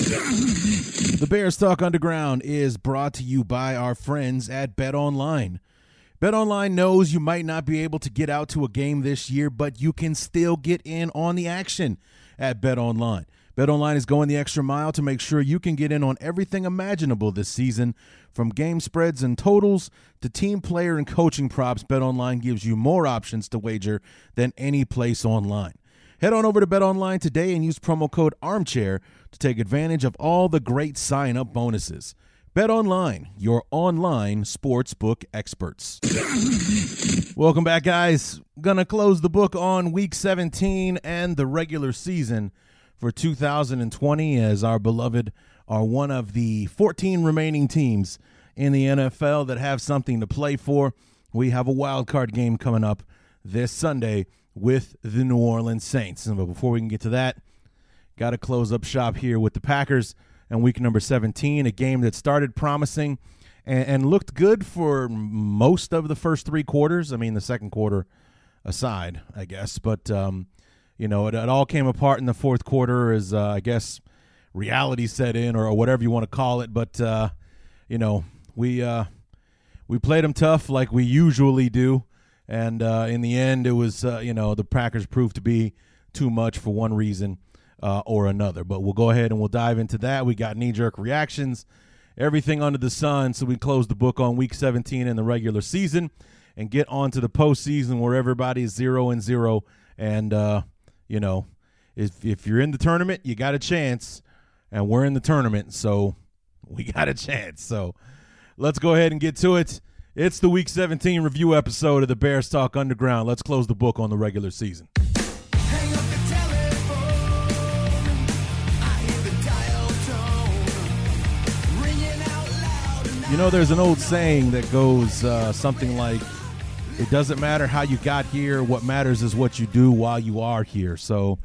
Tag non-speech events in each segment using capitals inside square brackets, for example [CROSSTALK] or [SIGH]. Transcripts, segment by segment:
The Bears Talk Underground is brought to you by our friends at Bet Online. Bet Online knows you might not be able to get out to a game this year, but you can still get in on the action at Bet Online. Bet Online is going the extra mile to make sure you can get in on everything imaginable this season, from game spreads and totals to team player and coaching props. Bet Online gives you more options to wager than any place online. Head on over to Bet Online today and use promo code ARMCHAIR to take advantage of all the great sign up bonuses. Bet Online, your online sportsbook experts. Welcome back, guys. Gonna close the book on week 17 and the regular season for 2020 as our beloved are one of the 14 remaining teams in the NFL that have something to play for. We have a wild card game coming up this Sunday with the New Orleans Saints. But before we can get to that, got to close up shop here with the Packers and week number 17, a game that started promising and, and, looked good for most of the first three quarters. I mean, the second quarter aside, I guess. But, um, you know, it, it, all came apart in the fourth quarter as, uh, I guess, reality set in or, whatever you want to call it. But, uh, you know, we, uh, we played them tough like we usually do. And uh, in the end, it was, uh, you know, the Packers proved to be too much for one reason uh, or another. But we'll go ahead and we'll dive into that. We got knee jerk reactions, everything under the sun. So we close the book on week 17 in the regular season and get on to the postseason where everybody is zero and zero. And, uh, you know, if, if you're in the tournament, you got a chance. And we're in the tournament. So we got a chance. So let's go ahead and get to it. It's the Week 17 review episode of the Bears Talk Underground. Let's close the book on the regular season. You know, there's an old saying that goes uh, something like, it doesn't matter how you got here. What matters is what you do while you are here. So,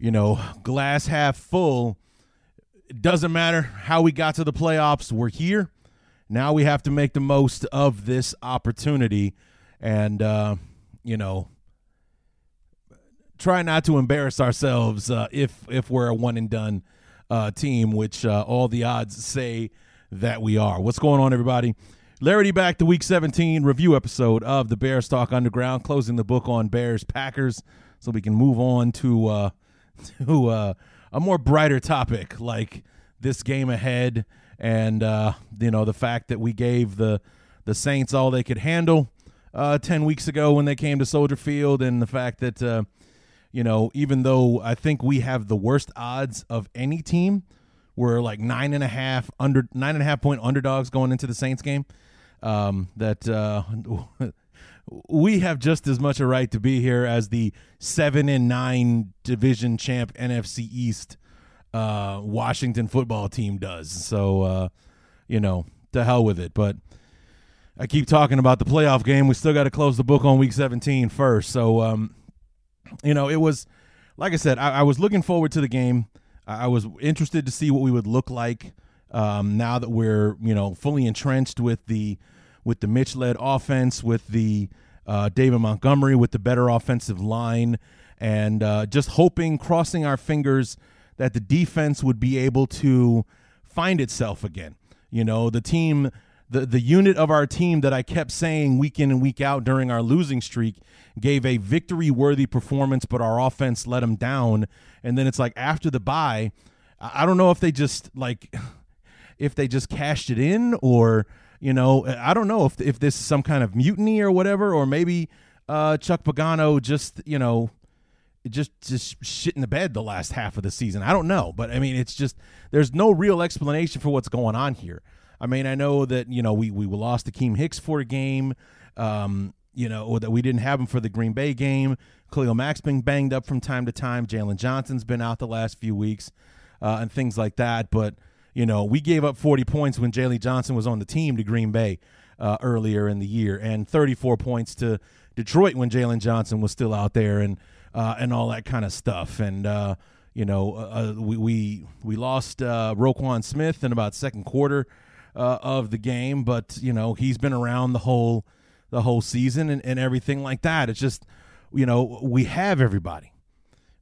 you know, glass half full. It doesn't matter how we got to the playoffs. We're here. Now we have to make the most of this opportunity and, uh, you know, try not to embarrass ourselves uh, if if we're a one and done uh, team, which uh, all the odds say that we are. What's going on, everybody? Larry back to Week 17 review episode of the Bears Talk Underground, closing the book on Bears Packers, so we can move on to uh, [LAUGHS] to uh, a more brighter topic like this game ahead and uh, you know the fact that we gave the the Saints all they could handle uh, ten weeks ago when they came to Soldier Field, and the fact that uh, you know even though I think we have the worst odds of any team, we're like nine and a half under nine and a half point underdogs going into the Saints game. Um, that uh, [LAUGHS] we have just as much a right to be here as the seven and nine division champ NFC East uh, Washington football team does. So, uh, you know, to hell with it. But I keep talking about the playoff game. We still got to close the book on week 17 first. So, um, you know, it was, like I said, I, I, was looking forward to the game. I was interested to see what we would look like um, now that we're, you know, fully entrenched with the with the Mitch led offense, with the uh, David Montgomery, with the better offensive line, and uh, just hoping, crossing our fingers that the defense would be able to find itself again. You know, the team, the, the unit of our team that I kept saying week in and week out during our losing streak gave a victory worthy performance, but our offense let them down. And then it's like after the bye, I don't know if they just like, [LAUGHS] if they just cashed it in or, you know, I don't know if, if this is some kind of mutiny or whatever, or maybe uh, Chuck Pagano just, you know, just just shit in the bed the last half of the season. I don't know, but I mean, it's just there's no real explanation for what's going on here. I mean, I know that you know we we lost Akiem Hicks for a game, um, you know or that we didn't have him for the Green Bay game. Khalil Mack's been banged up from time to time. Jaylon Johnson's been out the last few weeks, uh, and things like that. But You know, we gave up 40 points when Jaylon Johnson was on the team to Green Bay uh, earlier in the year, and 34 points to Detroit when Jaylon Johnson was still out there, and uh, and all that kind of stuff. And uh, you know, uh, uh, we, we we lost uh, Roquan Smith in about second quarter uh, of the game, but you know he's been around the whole the whole season and, and everything like that. It's just you know we have everybody.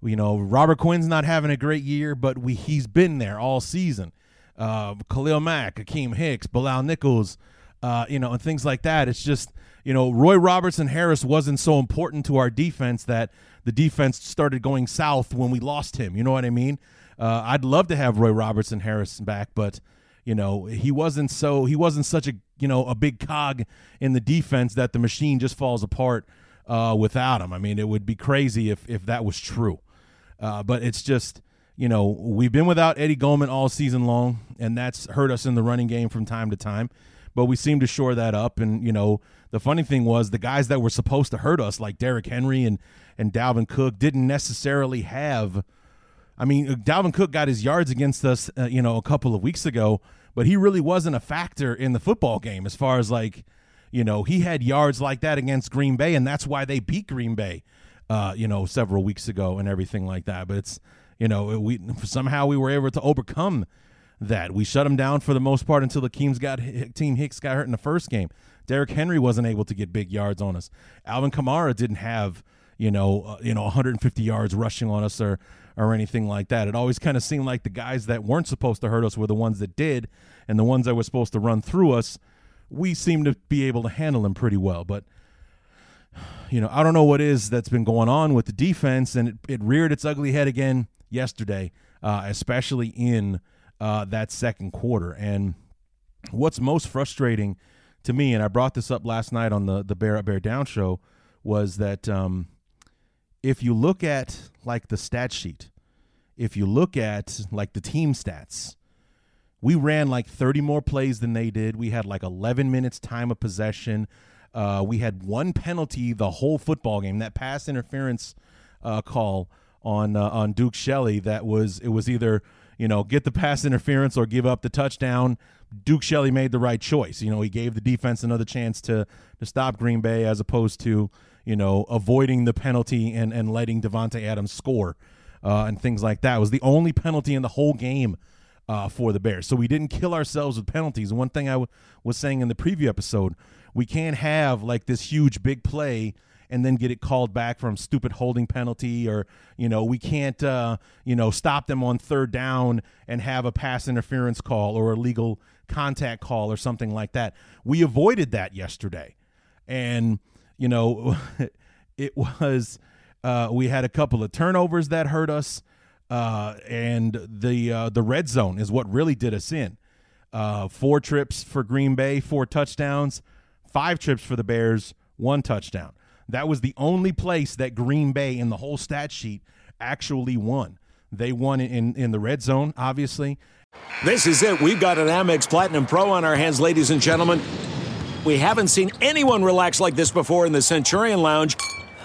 You know Robert Quinn's not having a great year, but we he's been there all season. Uh, Khalil Mack, Akiem Hicks, Bilal Nichols, you know, and things like that. It's just you know Roy Robertson Harris wasn't so important to our defense that the defense started going south when we lost him. You know what I mean? Uh, I'd love to have Roy Robertson Harris back, but you know he wasn't so he wasn't such a you know a big cog in the defense that the machine just falls apart uh, without him. I mean, it would be crazy if if that was true. Uh, but it's just you know we've been without Eddie Goldman all season long, and that's hurt us in the running game from time to time. But we seem to shore that up, and you know the funny thing was the guys that were supposed to hurt us, like Derrick Henry and and Dalvin Cook, didn't necessarily have. I mean, Dalvin Cook got his yards against us, uh, you know, a couple of weeks ago, but he really wasn't a factor in the football game as far as like, you know, he had yards like that against Green Bay, and that's why they beat Green Bay, uh, you know, several weeks ago and everything like that. But it's, you know, we somehow we were able to overcome that. We shut him down for the most part until the teams got team Hicks got hurt in the first game. Derrick Henry wasn't able to get big yards on us. Alvin Kamara didn't have you know uh, you know 150 yards rushing on us or or anything like that. It always kind of seemed like the guys that weren't supposed to hurt us were the ones that did, and the ones that were supposed to run through us, we seemed to be able to handle them pretty well. But you know, I don't know what is that's been going on with the defense, and it, it reared its ugly head again yesterday, uh, especially in uh, that second quarter. And what's most frustrating to me, and I brought this up last night on the the Bear Up Bear Down show, was that um, if you look at like the stat sheet, if you look at like the team stats, we ran like 30 more plays than they did. We had like 11 minutes time of possession. Uh, we had one penalty the whole football game. That pass interference uh, call on uh, on Duke Shelley. That was it was either you know get the pass interference or give up the touchdown. Duke Shelley made the right choice. You know, he gave the defense another chance to to stop Green Bay as opposed to you know avoiding the penalty and and letting Davante Adams score uh, and things like that. It was the only penalty in the whole game uh, for the Bears. So we didn't kill ourselves with penalties. One thing I w- was saying in the preview episode, we can't have like this huge big play and then get it called back from stupid holding penalty or you know we can't uh, you know stop them on third down and have a pass interference call or a legal contact call or something like that. We avoided that yesterday, and you know [LAUGHS] it was uh, we had a couple of turnovers that hurt us, uh, and the uh, the red zone is what really did us in. Uh, four trips for Green Bay, four touchdowns, five trips for the Bears, one touchdown. That was the only place that Green Bay in the whole stat sheet actually won. They won in, in the red zone, obviously. This is it. We've got an Amex Platinum Pro on our hands, ladies and gentlemen. We haven't seen anyone relax like this before in the Centurion Lounge.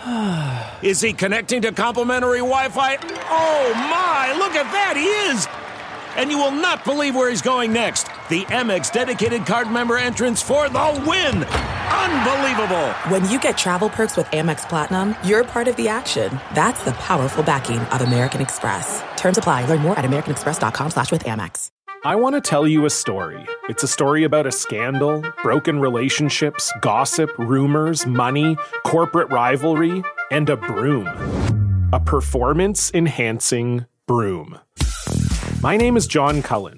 [SIGHS] is he connecting to complimentary Wi Fi? Oh my, look at that, he is! And you will not believe where he's going next. The Amex dedicated card member entrance for the win! Unbelievable! When you get travel perks with Amex Platinum, you're part of the action. That's the powerful backing of American Express. Terms apply. Learn more at americanexpress.com slash with Amex. I want to tell you a story. It's a story about a scandal, broken relationships, gossip, rumors, money, corporate rivalry, and a broom. A performance enhancing broom. My name is John Cullen.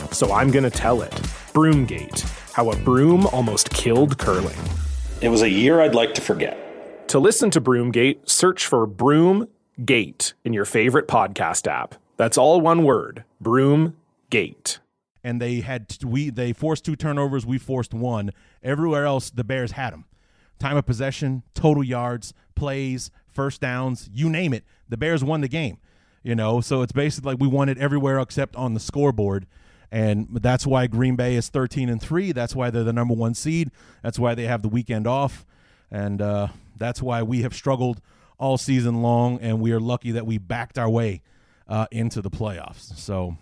so I'm going to tell it. Broomgate How a Broom Almost Killed Curling. It was a year I'd like to forget. To listen to Broomgate, search for Broomgate in your favorite podcast app. That's all one word Broomgate. and they had we they forced two turnovers, we forced one. Everywhere else, the Bears had them. Time of possession, total yards, plays, first downs, you name it. The Bears won the game. You know, so it's basically like we won it everywhere except on the scoreboard. And that's why Green Bay is 13 and 3. That's why they're the number one seed. That's why they have the weekend off. And uh, that's why we have struggled all season long. And we are lucky that we backed our way uh, into the playoffs. So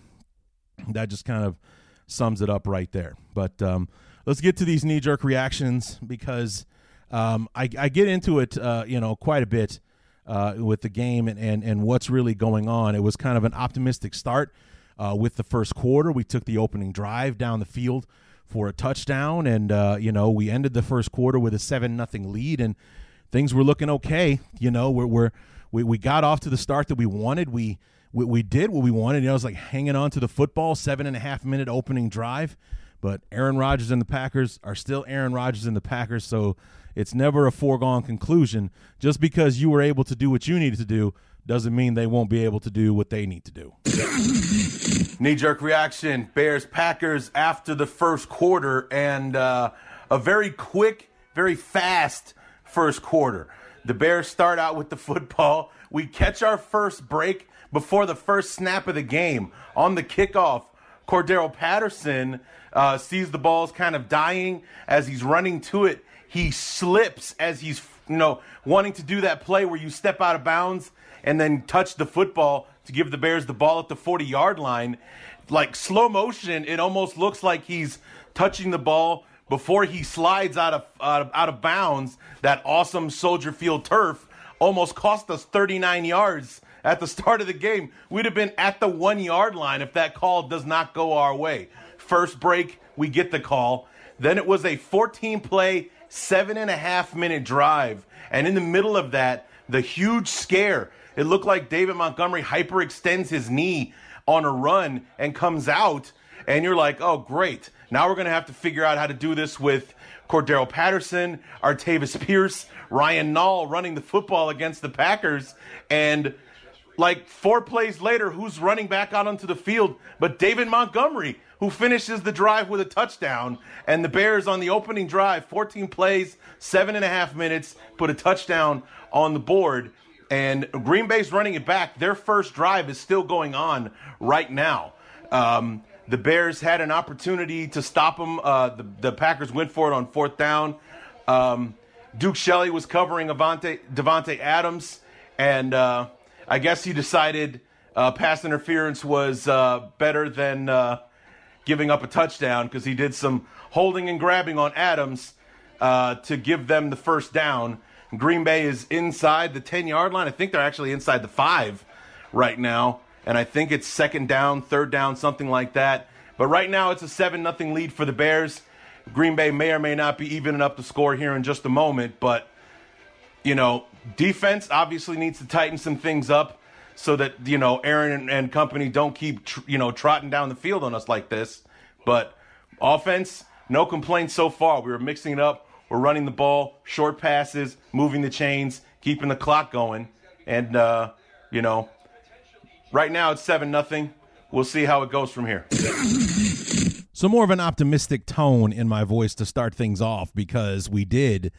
that just kind of sums it up right there. But um, let's get to these knee jerk reactions because um, I, I, get into it, uh, you know, quite a bit uh, with the game and, and, and what's really going on. It was kind of an optimistic start uh, with the first quarter. We took the opening drive down the field for a touchdown, and uh, you know we ended the first quarter with a seven nothing lead, and things were looking okay. You know, we're, we're we we got off to the start that we wanted. We we, we did what we wanted. You know, was like hanging on to the football, seven and a half minute opening drive. But Aaron Rodgers and the Packers are still Aaron Rodgers and the Packers, so it's never a foregone conclusion. Just because you were able to do what you needed to do doesn't mean they won't be able to do what they need to do. [LAUGHS] Knee jerk reaction Bears Packers after the first quarter, and uh, a very quick, very fast first quarter. The Bears start out with the football. We catch our first break before the first snap of the game. On the kickoff, Cordarrelle Patterson uh, sees the ball's kind of dying as he's running to it. He slips as he's, you know, wanting to do that play where you step out of bounds and then touch the football to give the Bears the ball at the 40 yard line. Like slow motion, it almost looks like he's touching the ball before he slides out of, out of, out of bounds. That awesome Soldier Field turf almost cost us 39 yards at the start of the game. We'd have been at the one yard line if that call does not go our way. First break, we get the call. Then it was a 14 play, seven and a half minute drive. And in the middle of that, the huge scare. It looked like David Montgomery hyperextends his knee on a run and comes out. And you're like, oh, great. Now we're going to have to figure out how to do this with Cordarrelle Patterson, Artavis Pierce, Ryan Nall running the football against the Packers. And like four plays later, who's running back out onto the field but David Montgomery, who finishes the drive with a touchdown. And the Bears on the opening drive, 14 plays, seven and a half minutes, put a touchdown on the board. And Green Bay's running it back. Their first drive is still going on right now. Um, the Bears had an opportunity to stop them. Uh, the, the, Packers went for it on fourth down. Um, Duke Shelley was covering Avante, Davante Adams, and uh, I guess he decided uh, pass interference was uh, better than uh, giving up a touchdown because he did some holding and grabbing on Adams uh, to give them the first down. Green Bay is inside the 10 yard line. I think they're actually inside the five right now. And I think it's second down, third down, something like that. But right now it's a 7 0 lead for the Bears. Green Bay may or may not be evening up the score here in just a moment. But, you know, defense obviously needs to tighten some things up so that you know Aaron and, and company don't keep tr- you know trotting down the field on us like this. But offense, no complaints so far. We were mixing it up. We're running the ball, short passes, moving the chains, keeping the clock going, and uh, you know, right now it's seven nothing. We'll see how it goes from here. So more of an optimistic tone in my voice to start things off because we did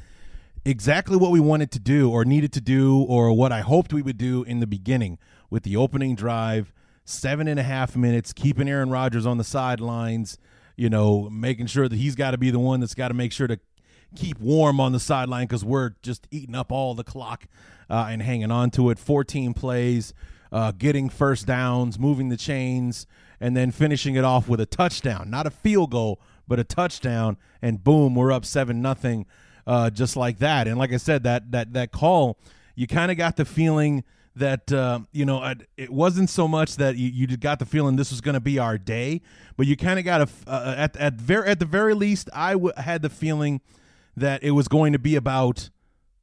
exactly what we wanted to do or needed to do or what I hoped we would do in the beginning with the opening drive, seven and a half minutes, keeping Aaron Rodgers on the sidelines, you know, making sure that he's got to be the one that's got to make sure to keep warm on the sideline because we're just eating up all the clock uh, and hanging on to it. 14 plays, uh, getting first downs, moving the chains, and then finishing it off with a touchdown. Not a field goal, but a touchdown. And boom, we're up 7 nothing uh, just like that. And like I said, that that that call, you kind of got the feeling that uh, you know it wasn't so much that you, you got the feeling this was going to be our day, but you kind of got a uh, at at very at the very least, I w- had the feeling that it was going to be about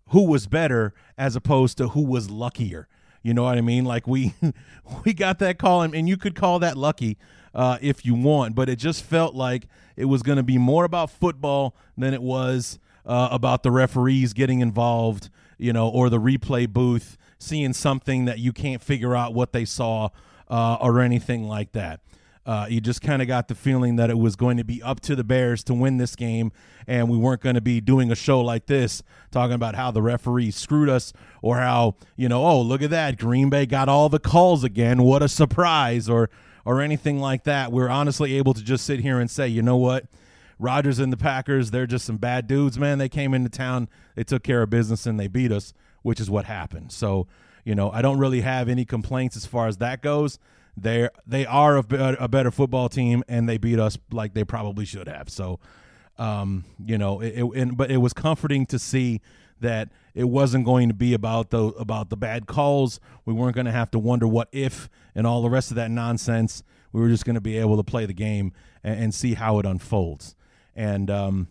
who was better as opposed to who was luckier. You know what I mean? Like we [LAUGHS] we got that call, and, and you could call that lucky uh, if you want, but it just felt like it was going to be more about football than it was uh, about the referees getting involved, you know, or the replay booth seeing something that you can't figure out what they saw uh, or anything like that. Uh, you just kind of got the feeling that it was going to be up to the Bears to win this game, and we weren't going to be doing a show like this talking about how the referee screwed us or how you know, oh look at that, Green Bay got all the calls again, what a surprise, or or anything like that. We're honestly able to just sit here and say, you know what, Rodgers and the Packers, they're just some bad dudes, man. They came into town, they took care of business, and they beat us, which is what happened. So you know, I don't really have any complaints as far as that goes. They they are a, a better football team, and they beat us like they probably should have. So, um, you know, it, it, but it was comforting to see that it wasn't going to be about the about the bad calls. We weren't going to have to wonder what if and all the rest of that nonsense. We were just going to be able to play the game and, and see how it unfolds. And um,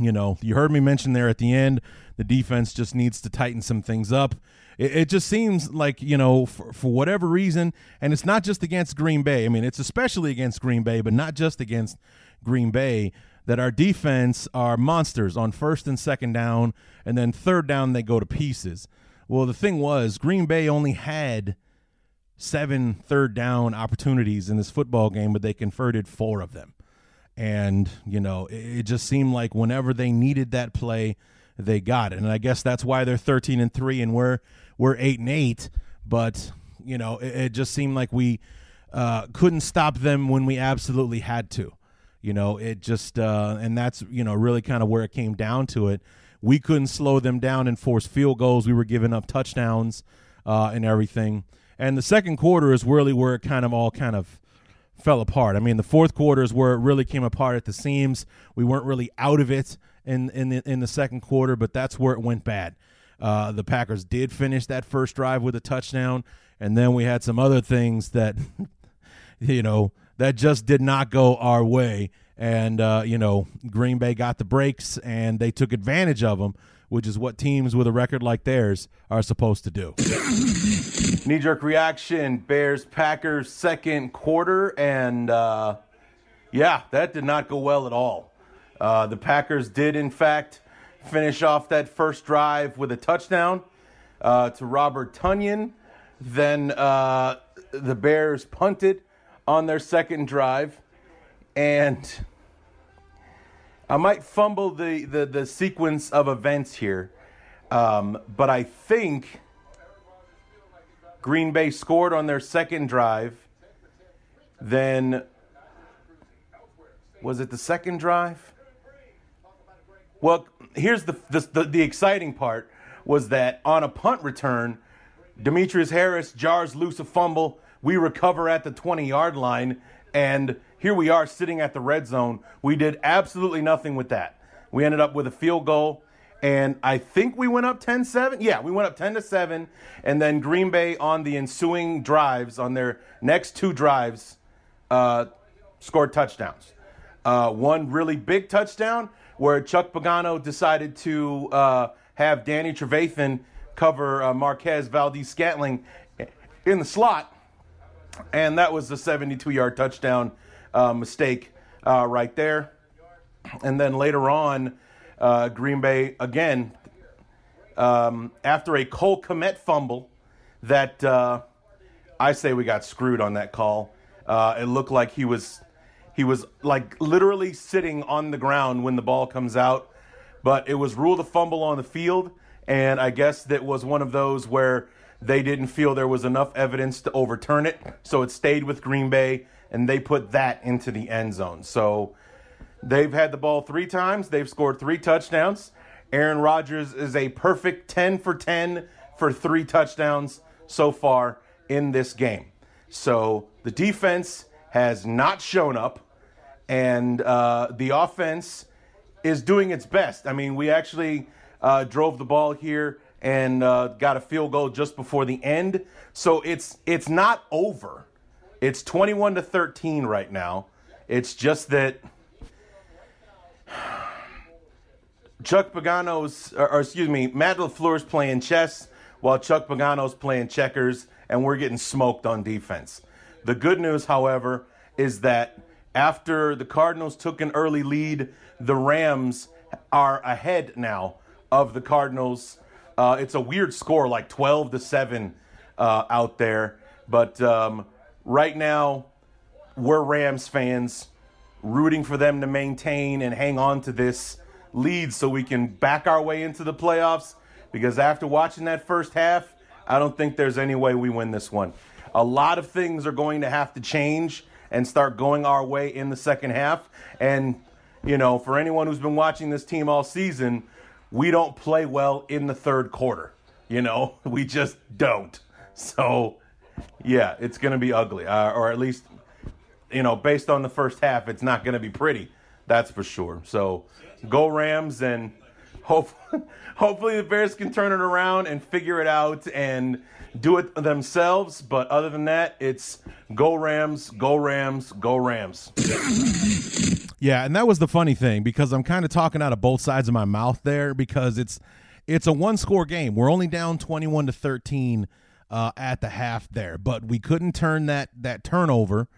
you know, you heard me mention there at the end, the defense just needs to tighten some things up it, it just seems like you know for, for whatever reason, and it's not just against Green Bay. I mean, it's especially against Green Bay, but not just against Green Bay. That our defense are monsters on first and second down, and then third down they go to pieces. Well, the thing was, Green Bay only had seven third down opportunities in this football game, but they converted four of them. And, you know, it, just seemed like whenever they needed that play, they got it. And I guess that's why they're 13 and 3 and we're we're eight and eight, but you know it, it just seemed like we uh, couldn't stop them when we absolutely had to. You know, it just uh, and that's you know really kind of where it came down to it. We couldn't slow them down and force field goals. We were giving up touchdowns uh, and everything. And the second quarter is really where it kind of all kind of fell apart. I mean, the fourth quarter is where it really came apart at the seams. We weren't really out of it in in the, in the second quarter, but that's where it went bad. Uh, the Packers did finish that first drive with a touchdown, and then we had some other things that, [LAUGHS] you know, that just did not go our way. And uh, you know, Green Bay got the breaks, and they took advantage of them, which is what teams with a record like theirs are supposed to do. [COUGHS] Knee jerk reaction: Bears Packers second quarter, and uh, yeah, that did not go well at all. Uh, the Packers did, in fact finish off that first drive with a touchdown uh, to Robert Tonyan. Then uh, the Bears punted on their second drive. And I might fumble the, the, the sequence of events here, um, but I think Green Bay scored on their second drive. Then, was it the second drive? Well, here's the, the, the, exciting part was that on a punt return, Demetrius Harris jars loose a fumble. We recover at the 20 yard line, and here we are sitting at the red zone. We did absolutely nothing with that. We ended up with a field goal, and I think we went up 10 7. Yeah, we went up 10 to 7, and then Green Bay on the ensuing drives, on their next two drives, uh, scored touchdowns. Uh, one really big touchdown where Chuck Pagano decided to uh, have Danny Trevathan cover uh, Marquez Valdes Scantling in the slot, and that was the 72 yard touchdown uh, mistake uh, right there. And then later on, uh, Green Bay again, um, after a Cole Kmet fumble, that uh, I say we got screwed on that call. it looked like he was he was like literally sitting on the ground when the ball comes out, but it was ruled a fumble on the field. And I guess that was one of those where they didn't feel there was enough evidence to overturn it. So it stayed with Green Bay, and they put that into the end zone. So they've had the ball three times, they've scored three touchdowns. Aaron Rodgers is a perfect 10 for 10 for three touchdowns so far in this game. So the defense has not shown up and uh, the offense is doing its best. I mean, we actually uh, drove the ball here and uh, got a field goal just before the end, so it's it's not over. It's 21 to 13 right now. It's just that Chuck Pagano's, or, or excuse me, Matt LaFleur's playing chess while Chuck Pagano's playing checkers, and we're getting smoked on defense. The good news, however, is that after the Cardinals took an early lead, the Rams are ahead now of the Cardinals. Uh, it's a weird score, like 12 to 7 uh, out there. But um, right now, we're Rams fans rooting for them to maintain and hang on to this lead so we can back our way into the playoffs. Because after watching that first half, I don't think there's any way we win this one. A lot of things are going to have to change and start going our way in the second half. And, you know, for anyone who's been watching this team all season, we don't play well in the third quarter. You know, [LAUGHS] we just don't. So, yeah, it's going to be ugly, uh, or at least, you know, based on the first half, it's not going to be pretty. That's for sure. So, go Rams, and hope, [LAUGHS] hopefully the Bears can turn it around and figure it out and do it themselves. But other than that, it's go Rams, go Rams, go Rams. [LAUGHS] Yeah, and that was the funny thing because I'm kind of talking out of both sides of my mouth there because it's it's a one score game. We're only down 21 to 13 uh, at the half there, but we couldn't turn that that turnover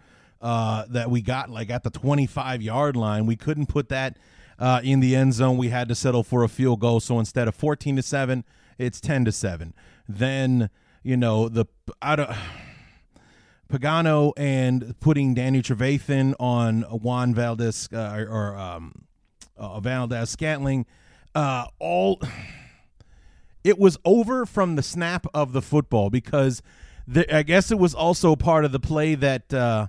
uh, that we got like at the 25 yard line. We couldn't put that uh, in the end zone. We had to settle for a field goal. So instead of 14 to seven, it's 10 to seven. Then you know the out of Pagano and putting Danny Trevathan on Juan Valdez uh, or, um, uh, Valdes Scantling, uh, all it was over from the snap of the football because the, I guess it was also part of the play that uh,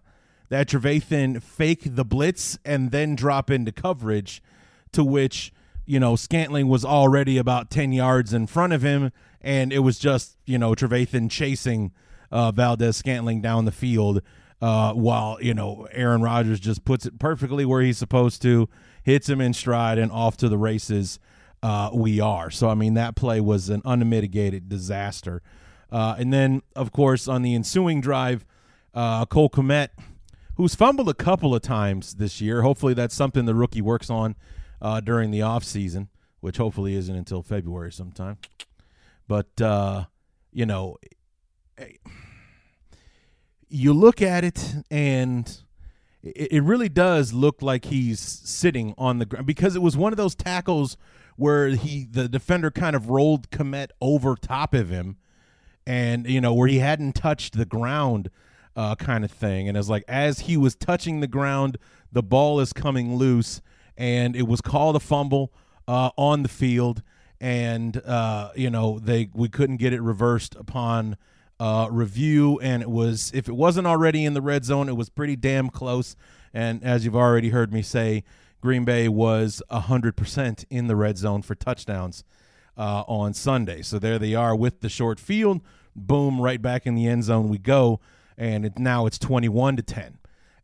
that Trevathan fake the blitz and then drop into coverage, to which you know Scantling was already about ten yards in front of him, and it was just you know Trevathan chasing uh, Valdes Scantling down the field. Uh, while you know Aaron Rodgers just puts it perfectly where he's supposed to, hits him in stride, and off to the races uh, we are. So I mean that play was an unmitigated disaster. Uh, and then of course on the ensuing drive, uh, Cole Kmet, who's fumbled a couple of times this year. Hopefully that's something the rookie works on uh, during the off season, which hopefully isn't until February sometime. But uh, you know you look at it and it, really does look like he's sitting on the ground because it was one of those tackles where he the defender kind of rolled Kmet over top of him and you know where he hadn't touched the ground uh, kind of thing. And it's like as he was touching the ground the ball is coming loose and it was called a fumble uh, on the field. And uh, you know they we couldn't get it reversed upon uh, review, and it was if it wasn't already in the red zone, it was pretty damn close. And as you've already heard me say, Green Bay was hundred percent in the red zone for touchdowns uh, on Sunday. So there they are with the short field. Boom, right back in the end zone we go, and it, now it's twenty-one to ten,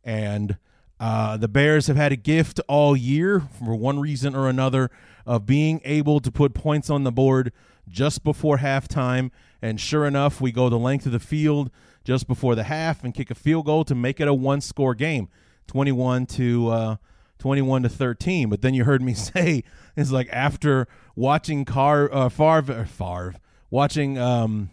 and. Uh, the Bears have had a gift all year for one reason or another of being able to put points on the board just before halftime. And sure enough, we go the length of the field just before the half and kick a field goal to make it a one score game 21 to. Uh, 21 to 13 but then you heard me [LAUGHS] say it's like after watching Car uh, Favre, Favre watching um,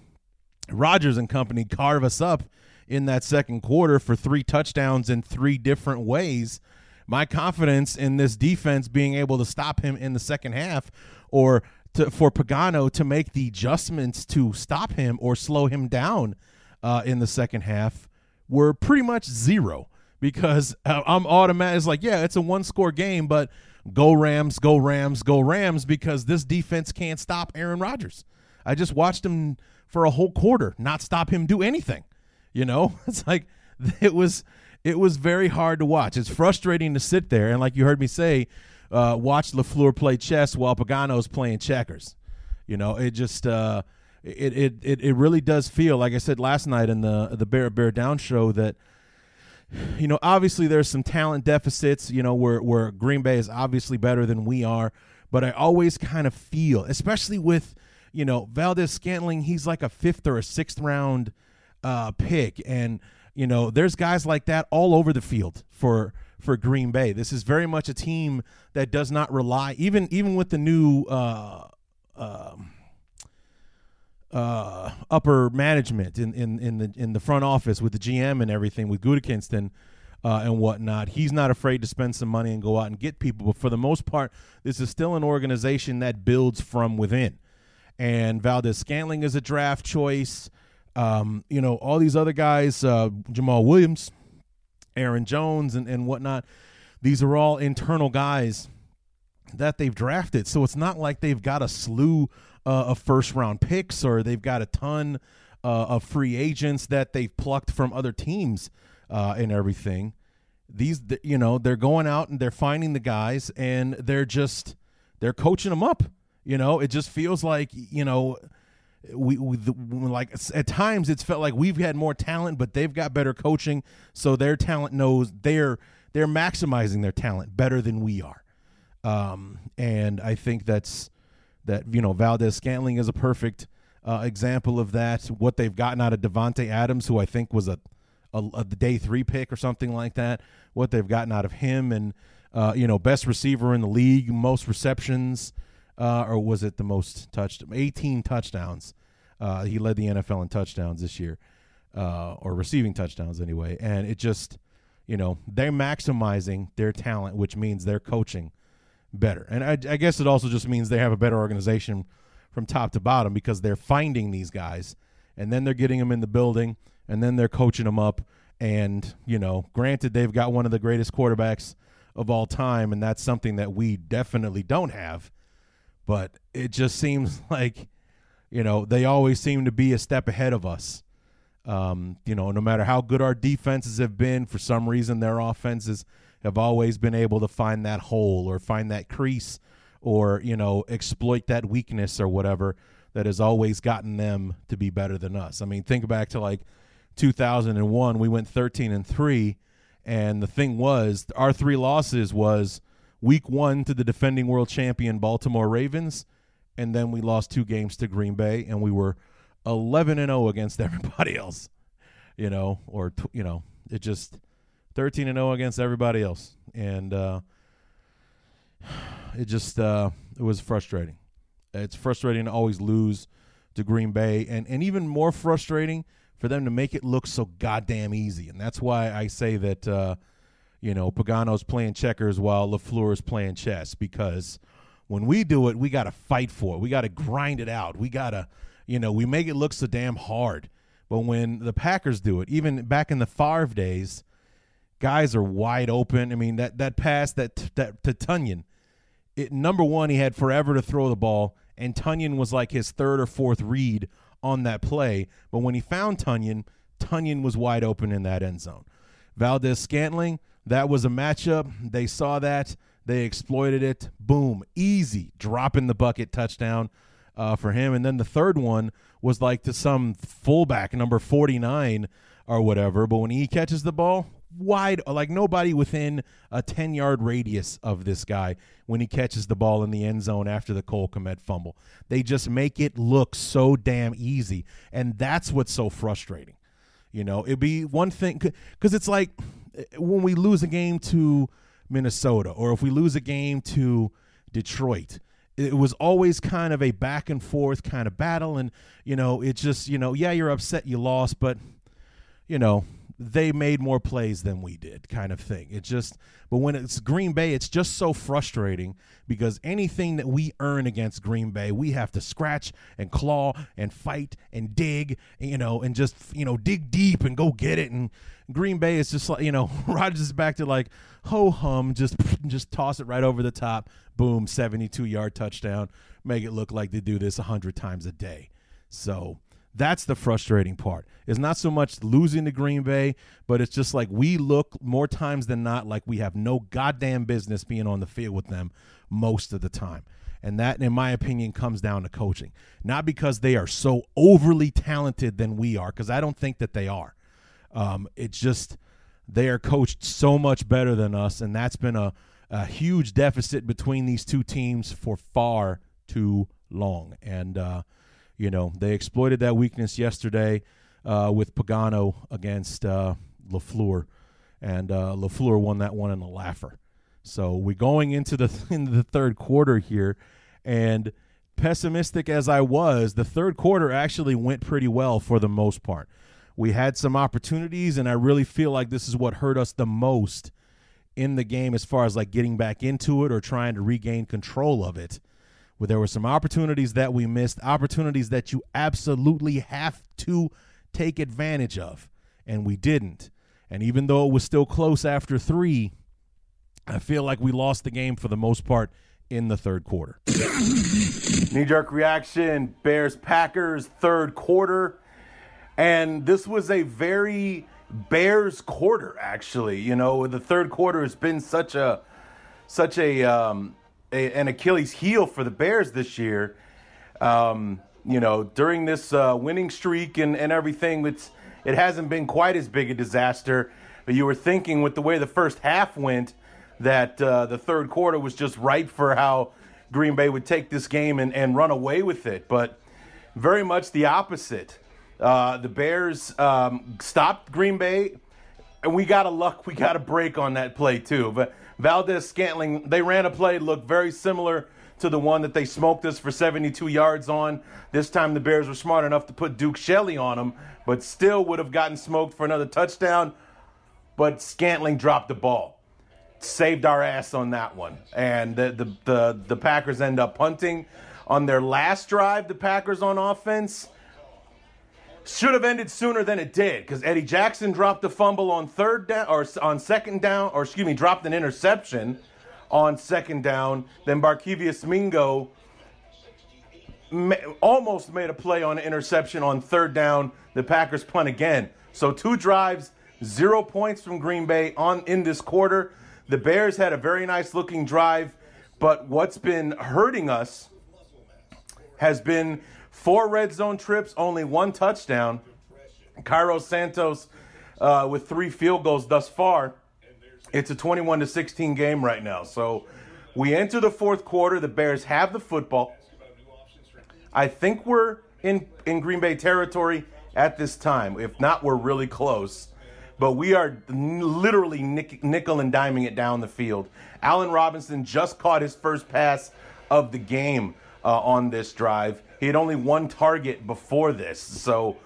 Rodgers and company carve us up in that second quarter for three touchdowns in three different ways my confidence in this defense being able to stop him in the second half or to, for Pagano to make the adjustments to stop him or slow him down uh, in the second half were pretty much zero because uh, I'm automatic. It's like, yeah, it's a one score game, but go Rams, go Rams, go Rams because this defense can't stop Aaron Rodgers. I just watched him for a whole quarter not stop him do anything. You know, [LAUGHS] it's like it was it was very hard to watch. It's frustrating to sit there and like you heard me say, uh, watch LaFleur play chess while Pagano's playing checkers. You know, it just uh, it, it it it really does feel like I said last night in the the Bear Bear Down show that you know obviously there's some talent deficits. You know where where Green Bay is obviously better than we are, but I always kind of feel, especially with you know Valdes Scantling, he's like a fifth or a sixth round uh, pick, and you know there's guys like that all over the field for for Green Bay. This is very much a team that does not rely even even with the new uh, uh, uh, upper management in, in in the in the front office with the GM and everything with Gutekunst and uh, and whatnot. He's not afraid to spend some money and go out and get people. But for the most part, this is still an organization that builds from within. And Valdes Scantling is a draft choice. Um, you know, all these other guys, uh, Jamaal Williams, Aaron Jones and, and whatnot. These are all internal guys that they've drafted. So it's not like they've got a slew uh, of first round picks or they've got a ton uh, of free agents that they've plucked from other teams uh, and everything. These, you know, they're going out and they're finding the guys and they're just they're coaching them up. You know, it just feels like you know we, we the, like at times it's felt like we've had more talent, but they've got better coaching, so their talent knows they're they're maximizing their talent better than we are. Um, and I think that's that you know Valdes-Scantling is a perfect uh, example of that. What they've gotten out of Davante Adams, who I think was a, a, a day three pick or something like that. What they've gotten out of him, and uh, you know, best receiver in the league, most receptions, uh, or was it the most touched? 18 touchdowns. Uh, he led the NFL in touchdowns this year, uh, or receiving touchdowns anyway. And it just, you know, they're maximizing their talent, which means they're coaching better. And I, I guess it also just means they have a better organization from top to bottom because they're finding these guys and then they're getting them in the building and then they're coaching them up. And, you know, granted, they've got one of the greatest quarterbacks of all time, and that's something that we definitely don't have. But it just seems [LAUGHS] like, you know, they always seem to be a step ahead of us. Um, you know, no matter how good our defenses have been, for some reason their offenses have always been able to find that hole or find that crease or you know exploit that weakness or whatever that has always gotten them to be better than us. I mean, think back to like 2001, we went 13 and 3 and the thing was our three losses was week 1 to the defending world champion Baltimore Ravens and then we lost two games to Green Bay and we were 11 and 0 against [LAUGHS] everybody else. You know, or you know, it just 13 and 0 against everybody else. And uh [SIGHS] it just uh, it was frustrating. It's frustrating to always lose to Green Bay, and and even more frustrating for them to make it look so goddamn easy. And that's why I say that uh, you know Pagano's playing checkers while Lafleur is playing chess because when we do it, we got to fight for it. We got to grind it out. We got to you know we make it look so damn hard. But when the Packers do it, even back in the Favre days, guys are wide open. I mean that that pass that that to Tonyan it, number one, he had forever to throw the ball, and Tonyan was like his third or fourth read on that play. But when he found Tonyan, Tonyan was wide open in that end zone. Valdes-Scantling, that was a matchup. They saw that. They exploited it. Boom. Easy. Drop in the bucket touchdown uh, for him. And then the third one was like to some fullback, number 49 or whatever. But when he catches the ball, wide, like nobody within a 10 yard radius of this guy when he catches the ball in the end zone after the Cole Kmet fumble. They just make it look so damn easy. And that's what's so frustrating. You know, it'd be one thing because it's like when we lose a game to Minnesota or if we lose a game to Detroit it was always kind of a back and forth kind of battle. And you know it just you know yeah you're upset you lost but you know they made more plays than we did kind of thing. It just but when it's Green Bay, it's just so frustrating because anything that we earn against Green Bay, we have to scratch and claw and fight and dig, you know, and just you know dig deep and go get it. And Green Bay is just like you know [LAUGHS] Rodgers is back to like ho hum, just [LAUGHS] just toss it right over the top, boom, seventy two yard touchdown, make it look like they do this hundred times a day. So that's the frustrating part. It's not so much losing to Green Bay, but it's just like we look more times than not like we have no goddamn business being on the field with them most of the time. And that, in my opinion, comes down to coaching. Not because they are so overly talented than we are, because I don't think that they are. Um, it's just they are coached so much better than us, and that's been a, a huge deficit between these two teams for far too long. And uh, you know, they exploited that weakness yesterday uh, with Pagano against uh, Lafleur, and uh, Lafleur won that one in a laugher. So we're going into the [LAUGHS] into the third quarter here, and pessimistic as I was, the third quarter actually went pretty well for the most part. We had some opportunities, and I really feel like this is what hurt us the most in the game as far as like getting back into it or trying to regain control of it where there were some opportunities that we missed, opportunities that you absolutely have to take advantage of, and we didn't. And even though it was still close after three, I feel like we lost the game for the most part in the third quarter. [COUGHS] Knee jerk reaction Bears Packers, third quarter. And this was a very Bears quarter, actually. You know, the third quarter has been such a such a, um, a an Achilles heel for the Bears this year. Um, you know, during this uh, winning streak and, and everything, it's it hasn't been quite as big a disaster. But you were thinking with the way the first half went that uh, the third quarter was just ripe for how Green Bay would take this game and, and run away with it. But very much the opposite. Uh, the Bears um, stopped Green Bay, and we got a luck, we got a break on that play too. But Valdes Scantling, they ran a play looked very similar to the one that they smoked us for 72 yards on. This time the Bears were smart enough to put Duke Shelley on them, but still would have gotten smoked for another touchdown. But Scantling dropped the ball saved our ass on that one. And the, the, the, the, Packers end up punting. On their last drive, the Packers on offense should have ended sooner than it did because Eddie Jackson dropped a fumble on third down or on second down, or excuse me, dropped an interception on second down. Then Barkevious Mingo ma- almost made a play on an interception on third down. The Packers punt again. So two drives, zero points from Green Bay on in this quarter. The Bears had a very nice looking drive, but what's been hurting us has been four red zone trips, only one touchdown. Cairo Santos uh, with three field goals thus far. It's a 21 to 16 game right now. So we enter the fourth quarter. The Bears have the football. I think we're in, in Green Bay territory at this time. If not, we're really close but we are literally nickel and diming it down the field. Allen Robinson just caught his first pass of the game uh, on this drive. He had only one target before this, so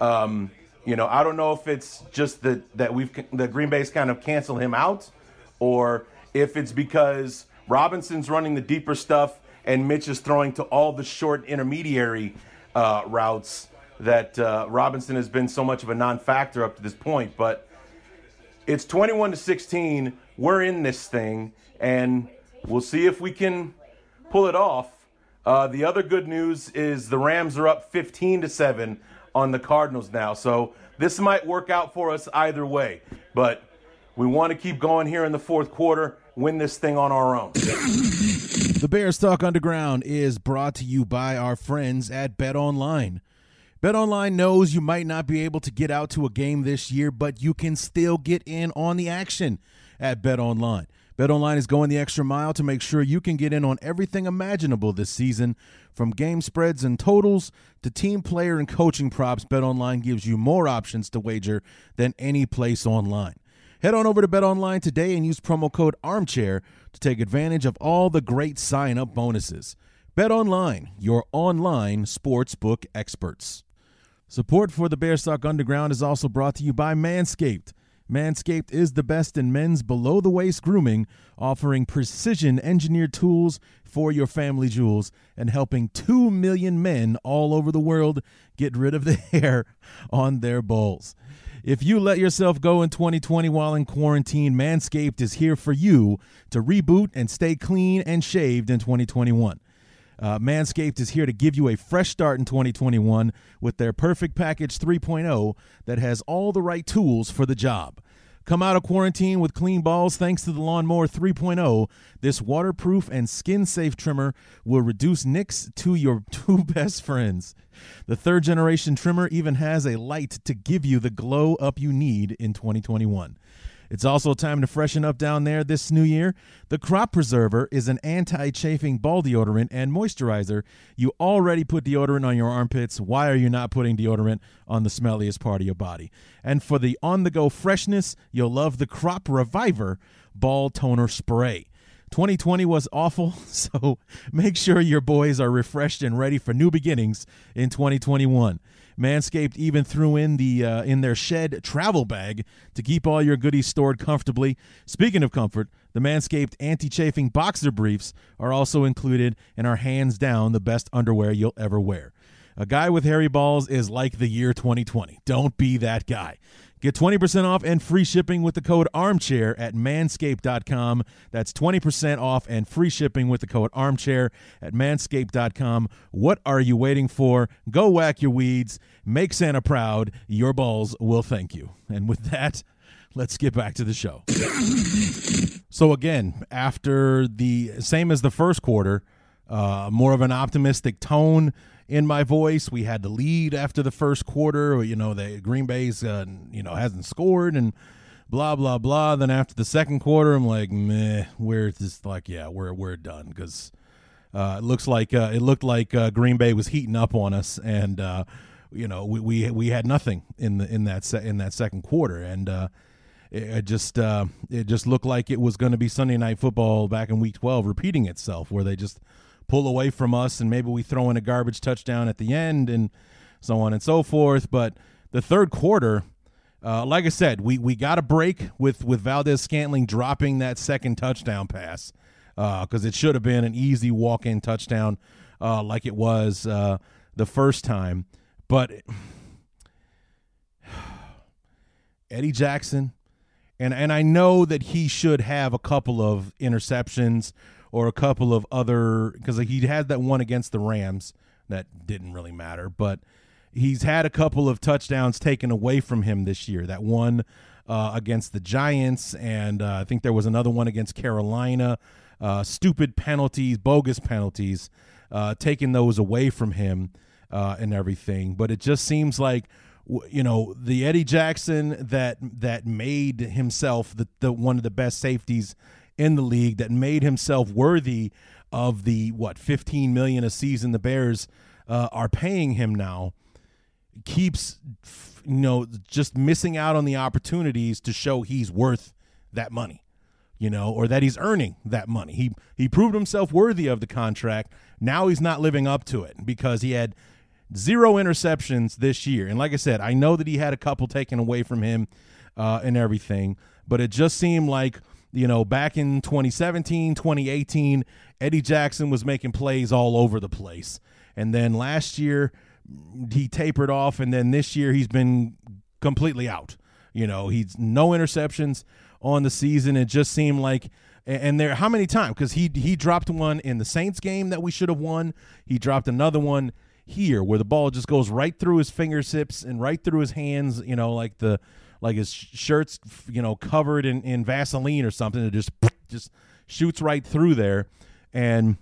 um, you know I don't know if it's just that that we've the Green Bay's kind of canceled him out, or if it's because Robinson's running the deeper stuff and Mitch is throwing to all the short intermediary uh, routes that uh, Robinson has been so much of a non-factor up to this point. But it's 21 to 16. We're in this thing, and we'll see if we can pull it off. Uh, the other good news is the Rams are up 15 to seven on the Cardinals now, so this might work out for us either way. But we want to keep going here in the fourth quarter, win this thing on our own. The Bears Talk Underground is brought to you by our friends at Bet Online. BetOnline knows you might not be able to get out to a game this year, but you can still get in on the action at BetOnline. BetOnline is going the extra mile to make sure you can get in on everything imaginable this season. From game spreads and totals to team player and coaching props, BetOnline gives you more options to wager than any place online. Head on over to BetOnline today and use promo code ARMCHAIR to take advantage of all the great sign up bonuses. BetOnline, your online sportsbook experts. Support for the Bears Talk Underground is also brought to you by Manscaped. Manscaped is the best in men's below the waist grooming, offering precision engineered tools for your family jewels and helping 2 million men all over the world get rid of the [LAUGHS] hair on their balls. If you let yourself go in 2020 while in quarantine, Manscaped is here for you to reboot and stay clean and shaved in 2021. Uh, Manscaped is here to give you a fresh start in 2021 with their Perfect Package 3.0 that has all the right tools for the job. Come out of quarantine with clean balls thanks to the Lawnmower 3.0. This waterproof and skin safe trimmer will reduce nicks to your [LAUGHS] two best friends. The third generation trimmer even has a light to give you the glow up you need in 2021. It's also time to freshen up down there this new year. The Crop Preserver is an anti chafing ball deodorant and moisturizer. You already put deodorant on your armpits. Why are you not putting deodorant on the smelliest part of your body? And for the on the go freshness, you'll love the Crop Reviver Ball Toner Spray. 2020 was awful, [LAUGHS] so make sure your boys are refreshed and ready for new beginnings in 2021. Manscaped even threw in the uh, in their shed travel bag to keep all your goodies stored comfortably. Speaking of comfort, the Manscaped anti-chafing boxer briefs are also included and are hands down the best underwear you'll ever wear. A guy with hairy balls is like the year 2020. Don't be that guy. Get 20% off and free shipping with the code armchair at manscaped.com. That's 20% off and free shipping with the code armchair at manscaped.com. What are you waiting for? Go whack your weeds. Make Santa proud. Your balls will thank you. And with that, let's get back to the show. so, again, after the same as the first quarter, uh, more of an optimistic tone in my voice. We had the lead after the first quarter. You know, the Green Bay's uh, you know hasn't scored and blah blah blah. Then after the second quarter, I'm like, meh. We're just like, yeah, we're we're done because uh, it looks like uh, it looked like uh, Green Bay was heating up on us, and uh, you know we, we we had nothing in the in that se- in that second quarter, and uh, it, it just it just looked like it was going to be Sunday night football back in Week 12 repeating itself, where they just pull away from us and maybe we throw in a garbage touchdown at the end and so on and so forth. But the third quarter, uh, like I said, we, we got a break with, with Valdes-Scantling dropping that second touchdown pass because uh, it should have been an easy walk in touchdown uh, like it was uh, the first time. But [SIGHS] Eddie Jackson, and, and I know that he should have a couple of interceptions or a couple of other because he had that one against the Rams that didn't really matter, but he's had a couple of touchdowns taken away from him this year. That one uh, against the Giants, and uh, I think there was another one against Carolina. Uh, stupid penalties, bogus penalties, uh, taking those away from him uh, and everything. But it just seems like you know the Eddie Jackson that that made himself the, the one of the best safeties in the league that made himself worthy of the what 15 million a season the Bears uh, are paying him now keeps you know just missing out on the opportunities to show he's worth that money you know or that he's earning that money. He he proved himself worthy of the contract. Now he's not living up to it because he had zero interceptions this year. And like i said i know that he had a couple taken away from him uh, and everything but it just seemed like you know, back in 2017, 2018, Eddie Jackson was making plays all over the place. And then last year, he tapered off. And then this year, he's been completely out. You know, he's no interceptions on the season. It just seemed like and there how many times because he he dropped one in the Saints game that we should have won. He dropped another one here where the ball just goes right through his fingertips and right through his hands. You know, like the like his shirt's you know covered in, in Vaseline or something. It just just shoots right through there. And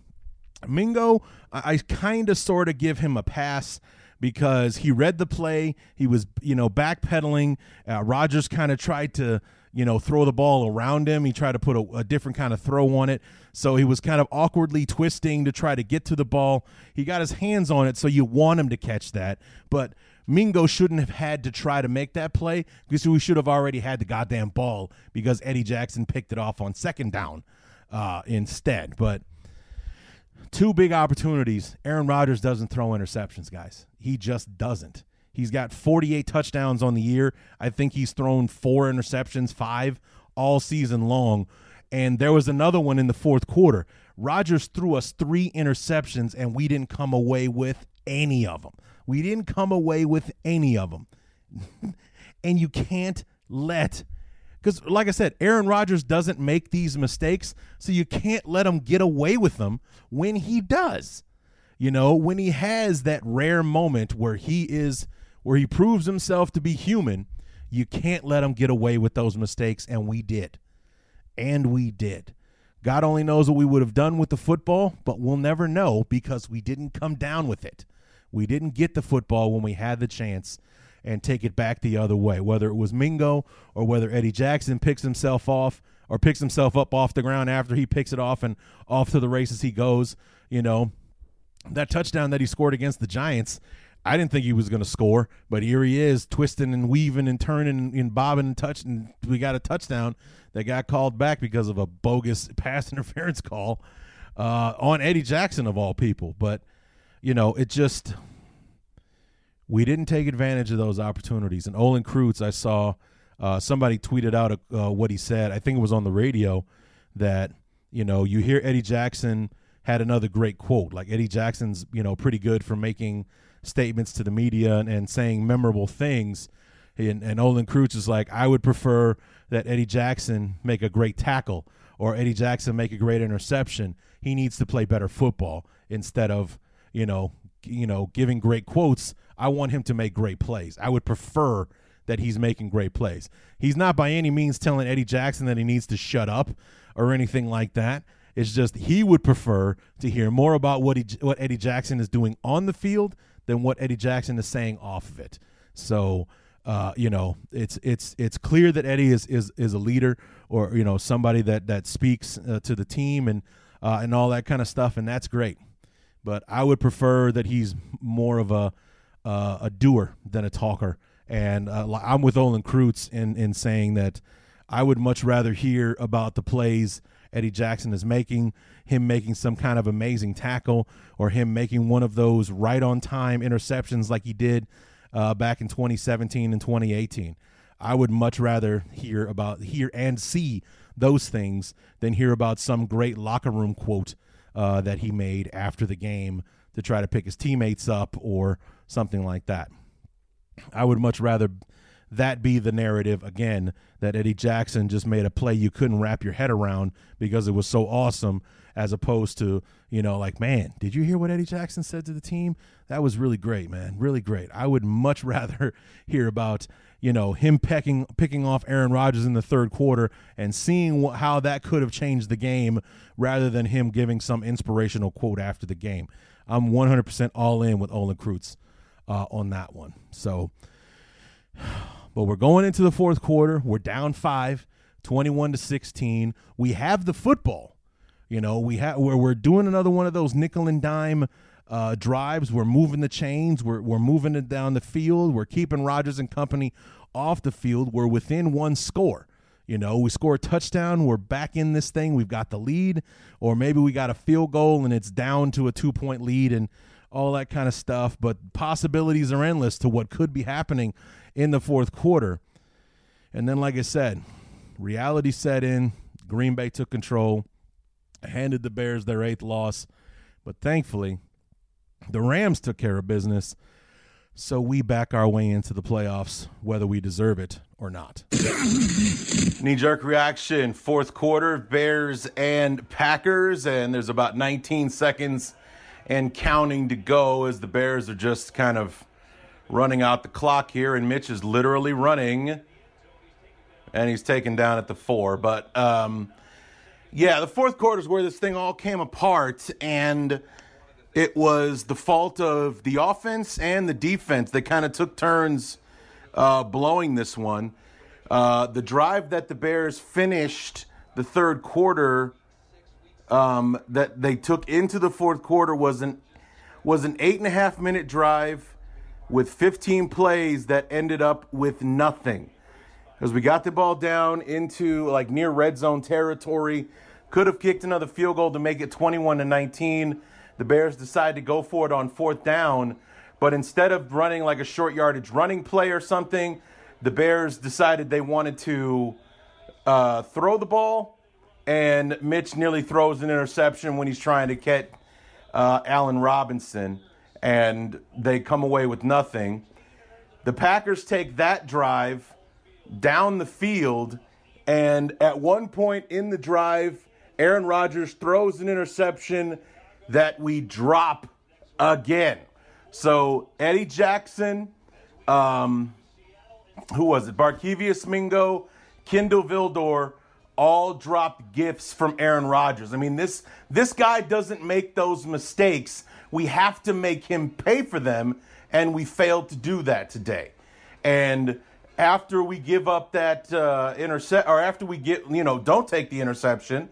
Mingo, I, I kind of sort of give him a pass because he read the play. He was you know backpedaling. Uh, Rodgers kind of tried to you know throw the ball around him. He tried to put a, a different kind of throw on it. So he was kind of awkwardly twisting to try to get to the ball. He got his hands on it, so you want him to catch that, but Mingo shouldn't have had to try to make that play because we should have already had the goddamn ball because Eddie Jackson picked it off on second down uh, instead. But two big opportunities. Aaron Rodgers doesn't throw interceptions, guys. He just doesn't. He's got 48 touchdowns on the year. I think he's thrown four interceptions, five all season long. And there was another one in the fourth quarter. Rodgers threw us three interceptions, and we didn't come away with any of them. We didn't come away with any of them. [LAUGHS] and you can't let because like I said, Aaron Rodgers doesn't make these mistakes, so you can't let him get away with them when he does. You know, when he has that rare moment where he is where he proves himself to be human, you can't let him get away with those mistakes and we did. And we did. God only knows what we would have done with the football, but we'll never know because we didn't come down with it. We didn't get the football when we had the chance and take it back the other way, whether it was Mingo or whether Eddie Jackson picks himself off or picks himself up off the ground after he picks it off and off to the races he goes. You know, that touchdown that he scored against the Giants, I didn't think he was going to score, but here he is twisting and weaving and turning and bobbing and touching. We got a touchdown that got called back because of a bogus [LAUGHS] pass interference call uh, on Eddie Jackson, of all people. But you know, it just we didn't take advantage of those opportunities. And Olin Kreutz, I saw uh, somebody tweeted out uh, what he said. I think it was on the radio that you know you hear Eddie Jackson had another great quote. Like Eddie Jackson's, you know, pretty good for making statements to the media and, and saying memorable things. And, and Olin Kreutz is like, I would prefer that Eddie Jackson make a great tackle or Eddie Jackson make a great interception. He needs to play better football instead of, you know, you know, giving great quotes. I want him to make great plays. I would prefer that he's making great plays. He's not by any means telling Eddie Jackson that he needs to shut up or anything like that. It's just he would prefer to hear more about what he, what Eddie Jackson is doing on the field than what Eddie Jackson is saying off of it. So, uh, you know, it's it's it's clear that Eddie is is is a leader or you know somebody that that speaks uh, to the team and uh, and all that kind of stuff, and that's great. But I would prefer that he's more of a uh, a doer than a talker. And uh, I'm with Olin Kreutz in in saying that I would much rather hear about the plays Eddie Jackson is making, him making some kind of amazing tackle, or him making one of those right on time interceptions like he did uh, back in 2017 and 2018. I would much rather hear about hear and see those things than hear about some great locker room quote uh, that he made after the game to try to pick his teammates up or something like that. I would much rather that be the narrative again that Eddie Jackson just made a play you couldn't wrap your head around because it was so awesome as opposed to you know like man did you hear what Eddie Jackson said to the team? That was really great man. Really great. I would much [LAUGHS] rather hear about you know him pecking picking off Aaron Rodgers in the third quarter and seeing wh- how that could have changed the game rather than him giving some inspirational quote after the game I'm 100% all in with Olin Kreutz uh, on that one so [SIGHS] but we're going into the fourth quarter. We're down five, 21 to 16. We have the football. You know, we have where we're doing another one of those nickel and dime uh, drives. We're moving the chains. We're we're moving it down the field. We're keeping Rodgers and company off the field. We're within one score. You know, we score a touchdown, we're back in this thing, we've got the lead, or maybe we got a field goal and it's down to a two point lead and all that kind of stuff. But possibilities are endless to what could be happening in the fourth quarter. And then, like I said, reality set in. Green Bay took control, handed the Bears their eighth loss. But thankfully, the Rams took care of business. So we back our way into the playoffs, whether we deserve it or not. [COUGHS] Knee jerk reaction, fourth quarter, Bears and Packers. And there's about 19 seconds and counting to go as the Bears are just kind of running out the clock here, and Mitch is literally running, and he's taken down at the four. But um, yeah, the fourth quarter is where this thing all came apart, and it was the fault of the offense and the defense. They kind of took turns uh, blowing this one. Uh, the drive that the Bears finished the third quarter um, that they took into the fourth quarter was an was an eight and a half minute drive with 15 plays that ended up with nothing. As we got the ball down into like near red zone territory, could have kicked another field goal to make it 21 to 19. The Bears decide to go for it on fourth down, but instead of running like a short yardage running play or something, the Bears decided they wanted to uh, throw the ball, and Mitch nearly throws an interception when he's trying to catch uh, Allen Robinson and they come away with nothing. The Packers take that drive down the field, and at one point in the drive, Aaron Rodgers throws an interception that we drop again. So Eddie Jackson, um, who was it? Barkevious Mingo, Kindle Vildor, all dropped gifts from Aaron Rodgers. I mean, this this guy doesn't make those mistakes we have to make him pay for them, and we failed to do that today. And after we give up that uh, intercept, or after we get, you know, don't take the interception,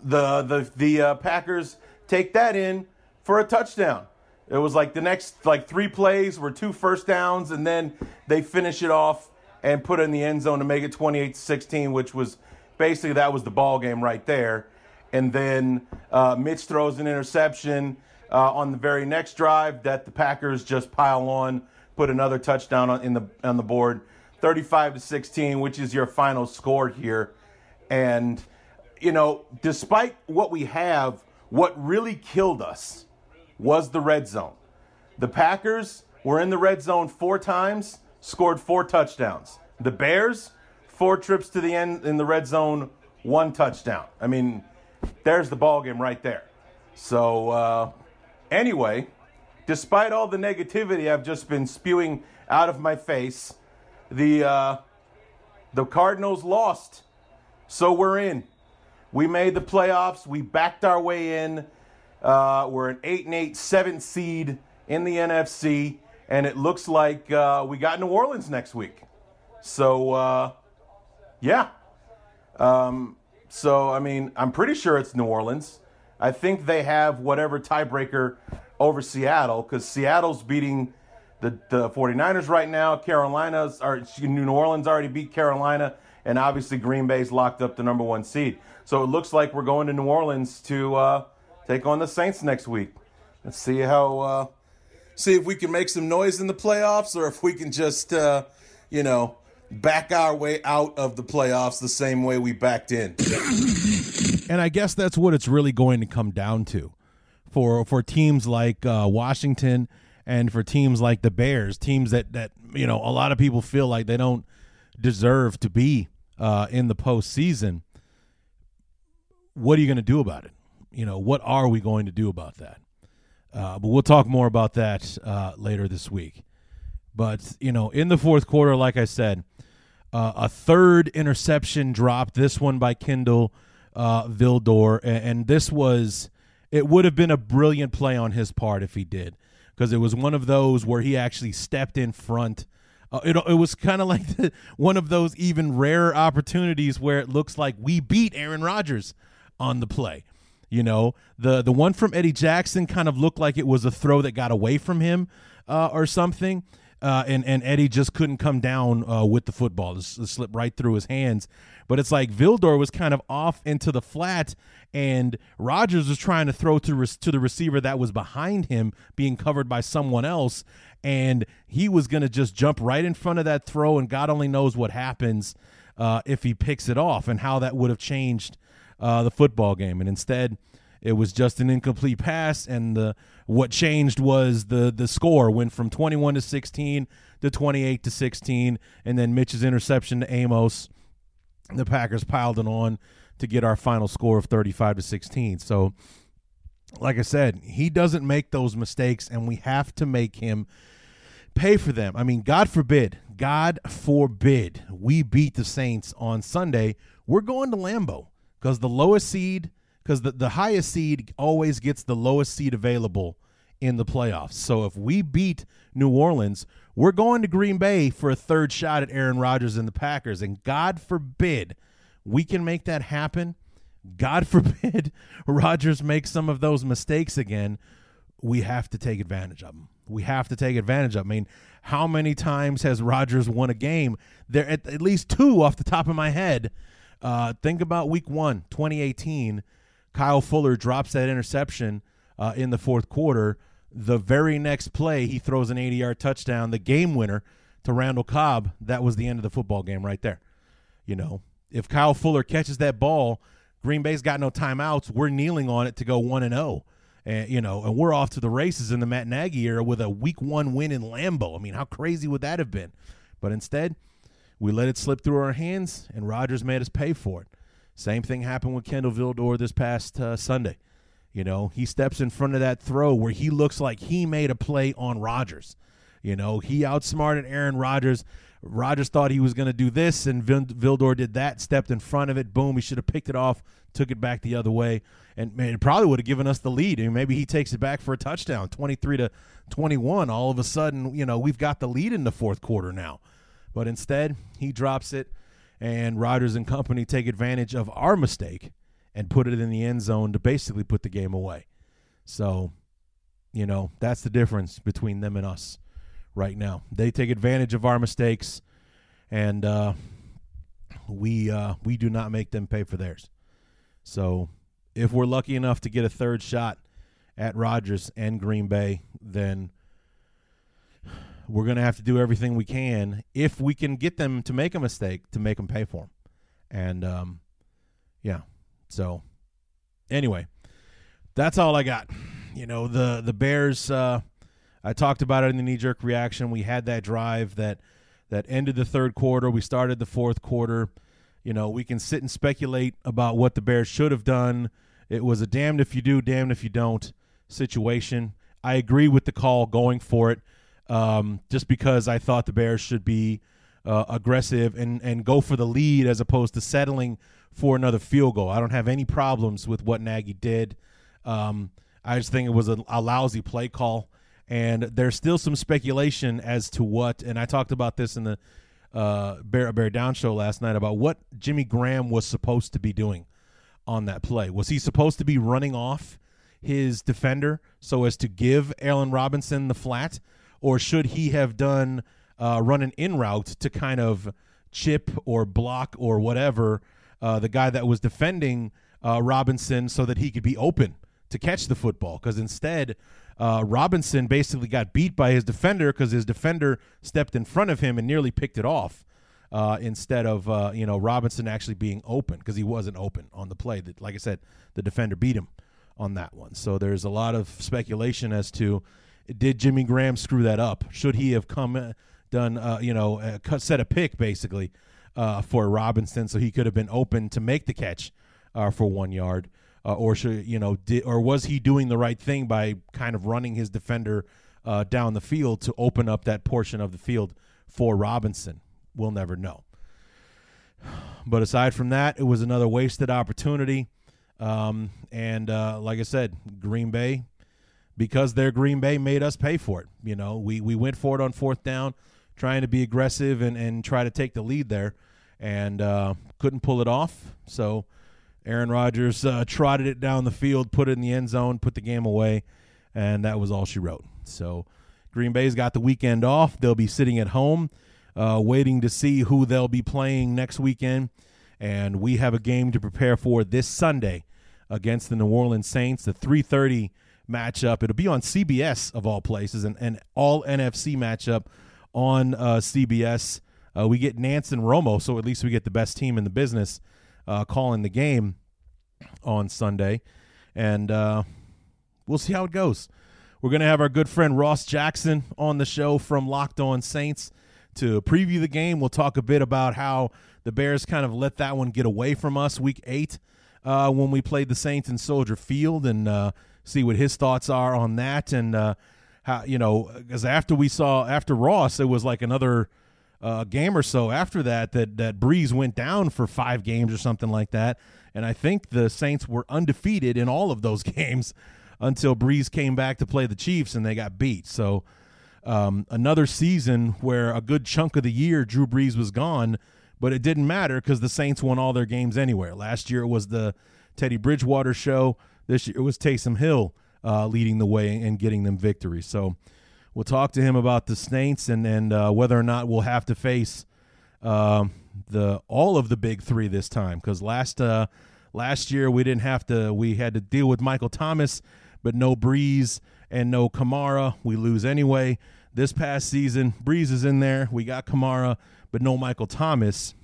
the the the uh, Packers take that in for a touchdown. It was like the next like three plays were two first downs, and then they finish it off and put it in the end zone to make it 28 to 16, which was basically that was the ball game right there. And then uh, Mitch throws an interception uh, on the very next drive that the Packers just pile on, put another touchdown on, in the on the board, 35 to 16, which is your final score here. And you know, despite what we have, what really killed us was the red zone. The Packers were in the red zone four times, scored four touchdowns. The Bears, four trips to the end in the red zone, one touchdown. I mean, there's the ball game right there. So uh, anyway, despite all the negativity I've just been spewing out of my face, the uh, the Cardinals lost, so we're in. We made the playoffs. We backed our way in. Uh, we're an eight and eight, seventh seed in the NFC, and it looks like uh, we got New Orleans next week. So uh, yeah. Um, so I mean, I'm pretty sure it's New Orleans. I think they have whatever tiebreaker over Seattle because Seattle's beating the, the 49ers right now. Carolina's or New Orleans already beat Carolina, and obviously Green Bay's locked up the number one seed. So it looks like we're going to New Orleans to uh, take on the Saints next week. Let's see how uh, see if we can make some noise in the playoffs, or if we can just uh, you know back our way out of the playoffs the same way we backed in. [COUGHS] And I guess that's what it's really going to come down to for for teams like uh, Washington and for teams like the Bears, teams that that you know a lot of people feel like they don't deserve to be uh, in the postseason. What are you going to do about it? You know, what are we going to do about that? Uh, but we'll talk more about that uh, later this week. But you know, in the fourth quarter, like I said, uh, a third interception dropped. This one by Kendall uh, Vildor, and, and this was it would have been a brilliant play on his part if he did, because it was one of those where he actually stepped in front. Uh, it, it was kind of like the, [LAUGHS] one of those even rarer opportunities where it looks like we beat Aaron Rodgers on the play. You know, the the one from Eddie Jackson kind of looked like it was a throw that got away from him uh, or something uh, and and Eddie just couldn't come down uh, with the football. It, slipped right through his hands. But it's like Vildor was kind of off into the flat, and Rodgers was trying to throw to to the receiver that was behind him, being covered by someone else, and he was going to just jump right in front of that throw, and God only knows what happens uh, if he picks it off, and how that would have changed uh, the football game. And instead, it was just an incomplete pass, and the what changed was the the score went from 21 to 16 to 28 to 16, and then Mitch's interception to Amos. The Packers piled it on to get our final score of 35 to 16. So, like I said, he doesn't make those mistakes, and we have to make him pay for them. I mean, God forbid, God forbid, we beat the Saints on Sunday. We're going to Lambeau because the lowest seed because the, the highest seed always gets the lowest seed available in the playoffs. So if we beat New Orleans, we're going to Green Bay for a third shot at Aaron Rodgers and the Packers. And God forbid we can make that happen. God [LAUGHS] forbid Rodgers makes some of those mistakes again. We have to take advantage of them. We have to take advantage of. Them. I mean, how many times has Rodgers won a game? There at, at least two off the top of my head. Uh, think about Week One, 2018 Kyle Fuller drops that interception uh, in the fourth quarter. The very next play, he throws an 80 yard touchdown, the game winner to Randall Cobb. That was the end of the football game right there. You know, if Kyle Fuller catches that ball, Green Bay's got no timeouts. We're kneeling on it to go 1 and 0. And, you know, and we're off to the races in the Matt Nagy era with a week one win in Lambeau. I mean, how crazy would that have been? But instead, we let it slip through our hands, and Rodgers made us pay for it. Same thing happened with Kendall Vildor this past uh, Sunday. You know, he steps in front of that throw where he looks like he made a play on Rodgers. You know, he outsmarted Aaron Rodgers. Rodgers thought he was going to do this, and Vildor did that, stepped in front of it. Boom, he should have picked it off, took it back the other way, and man, it probably would have given us the lead. And maybe he takes it back for a touchdown, 23 to 21. All of a sudden, you know, we've got the lead in the fourth quarter now. But instead, he drops it and Rodgers and company take advantage of our mistake and put it in the end zone to basically put the game away. So, you know, that's the difference between them and us right now. They take advantage of our mistakes, and uh, we uh, we do not make them pay for theirs. So, if we're lucky enough to get a third shot at Rodgers and Green Bay, then we're going to have to do everything we can if we can get them to make a mistake to make them pay for them. And um, yeah, so anyway, that's all I got. You know, the the Bears. Uh, I talked about it in the knee jerk reaction. We had that drive that that ended the third quarter. We started the fourth quarter. You know, we can sit and speculate about what the Bears should have done. It was a damned if you do, damned if you don't situation. I agree with the call going for it, um, just because I thought the Bears should be uh, aggressive and and go for the lead as opposed to settling for another field goal. I don't have any problems with what Nagy did. Um, I just think it was a, a lousy play call, and there's still some speculation as to what. And I talked about this in the uh, Bear Bear Down show last night about what Jimmy Graham was supposed to be doing on that play. Was he supposed to be running off his defender so as to give Allen Robinson the flat, or should he have done uh, run an in route to kind of chip or block or whatever uh, the guy that was defending uh, Robinson so that he could be open to catch the football? Because instead, uh, Robinson basically got beat by his defender because his defender stepped in front of him and nearly picked it off. Uh, instead of uh, you know Robinson actually being open because he wasn't open on the play. That, like I said, the defender beat him on that one. So there's a lot of speculation as to did Jimmy Graham screw that up? Should he have come uh, done uh, you know uh, set a pick basically uh, for Robinson so he could have been open to make the catch uh, for one yard? Uh, or should you know or was he doing the right thing by kind of running his defender down the field to open up that portion of the field for Robinson? We'll never know. But aside from that, it was another wasted opportunity. Um, and like I said, Green Bay, because they're Green Bay, made us pay for it. You know, we we went for it on fourth down, trying to be aggressive and and try to take the lead there, and uh, couldn't pull it off. So Aaron Rodgers uh, trotted it down the field, put it in the end zone, put the game away, and that was all she wrote. So Green Bay's got the weekend off. They'll be sitting at home, uh, waiting to see who they'll be playing next weekend. And we have a game to prepare for this Sunday against the New Orleans Saints, the 3:30 matchup. It'll be on CBS of all places, and an all NFC matchup on uh, CBS. Uh, we get Nance and Romo, so at least we get the best team in the business uh, calling the game on Sunday, and uh, we'll see how it goes. We're to have our good friend Ross Jackson on the show from Locked On Saints to preview the game. We'll talk a bit about how the Bears kind of let that one get away from us week eight uh, when we played the Saints in Soldier Field and uh, see what his thoughts are on that. And uh, how, you know, because after we saw, after Ross, it was like another uh, game or so after that, that, that Brees went down for five games or something like that. And I think the Saints were undefeated in all of those [LAUGHS] games until Brees came back to play the Chiefs and they got beat. So, um, another season where a good chunk of the year Drew Brees was gone, but it didn't matter because the Saints won all their games anywhere. Last year it was the Teddy Bridgewater show. This year it was Taysom Hill uh, leading the way and getting them victories. So we'll talk to him about the Saints and and uh, whether or not we'll have to face um, the all of the big three this time because last uh, last year we didn't have to. We had to deal with Michael Thomas, but no Brees and no Kamara. We lose anyway. This past season, Brees is in there. We got Kamara, but no Michael Thomas.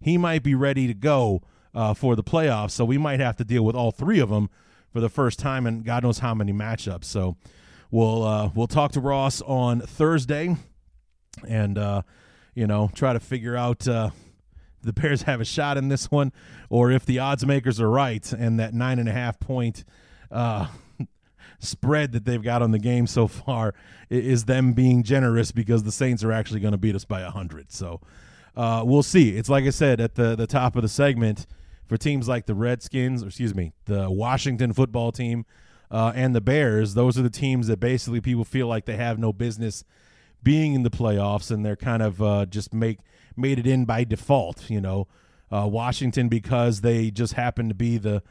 He might be ready to go uh, for the playoffs, so we might have to deal with all three of them for the first time in God knows how many matchups. So we'll uh, we'll talk to Ross on Thursday, and uh, you know try to figure out uh, the Bears have a shot in this one, or if the odds makers are right and that nine and a half point uh, [LAUGHS] spread that they've got on the game so far is them being generous because the Saints are actually going to beat us by 100. So uh, we'll see. It's like I said at the, the top of the segment for teams like the Redskins, or excuse me, the Washington football team uh, and the Bears, those are the teams that basically people feel like they have no business being in the playoffs and they're kind of uh, just make made it in by default, you know. Uh, Washington because they just happen to be the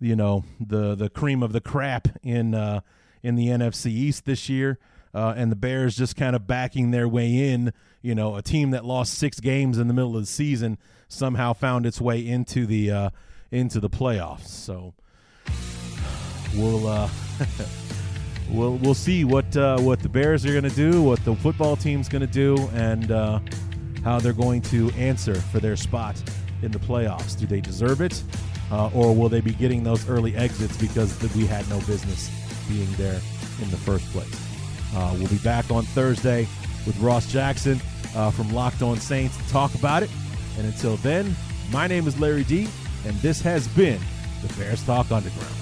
you know the the cream of the crap in uh, in the NFC East this year, uh, and the Bears just kind of backing their way in. You know, a team that lost six games in the middle of the season somehow found its way into the uh, into the playoffs. So we'll uh, [LAUGHS] we'll we'll see what uh, what the Bears are going to do, what the football team's going to do, and uh, how they're going to answer for their spot in the playoffs. Do they deserve it? uh, or will they be getting those early exits because we had no business being there in the first place? Uh, we'll be back on Thursday with Ross Jackson uh, from Locked On Saints to talk about it. And until then, my name is Larry D, and this has been the Bears Talk Underground.